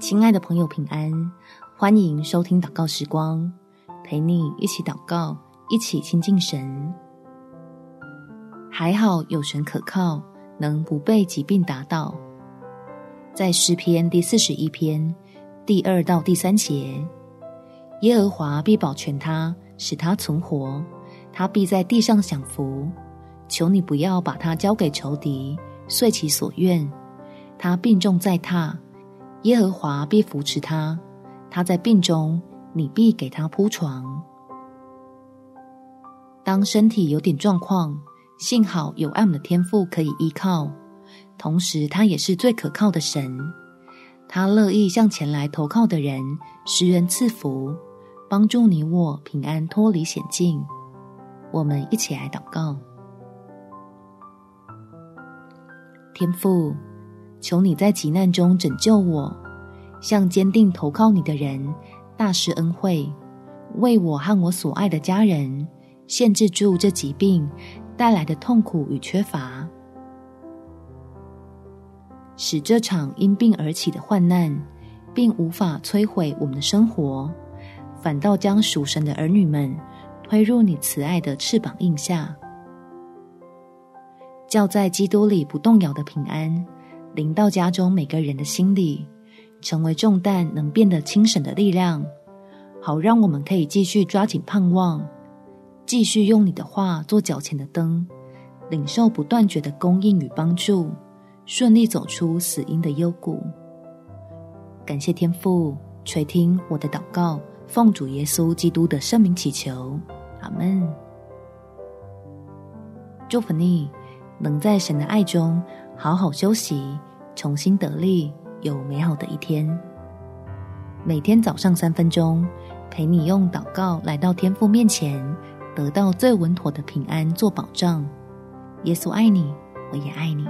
亲爱的朋友，平安！欢迎收听祷告时光，陪你一起祷告，一起亲近神。还好有神可靠，能不被疾病打倒。在诗篇第四十一篇第二到第三节，耶和华必保全他，使他存活，他必在地上享福。求你不要把他交给仇敌，遂其所愿。他病重在榻。耶和华必扶持他，他在病中，你必给他铺床。当身体有点状况，幸好有爱我们的天赋可以依靠，同时他也是最可靠的神。他乐意向前来投靠的人施恩赐福，帮助你我平安脱离险境。我们一起来祷告，天父。求你在急难中拯救我，向坚定投靠你的人大施恩惠，为我和我所爱的家人限制住这疾病带来的痛苦与缺乏，使这场因病而起的患难并无法摧毁我们的生活，反倒将属神的儿女们推入你慈爱的翅膀印下，叫在基督里不动摇的平安。临到家中每个人的心里，成为重担能变得轻省的力量，好让我们可以继续抓紧盼望，继续用你的话做脚前的灯，领受不断绝的供应与帮助，顺利走出死荫的幽谷。感谢天父垂听我的祷告，奉主耶稣基督的圣名祈求，阿门。祝福你能在神的爱中好好休息。重新得力，有美好的一天。每天早上三分钟，陪你用祷告来到天父面前，得到最稳妥的平安做保障。耶稣爱你，我也爱你。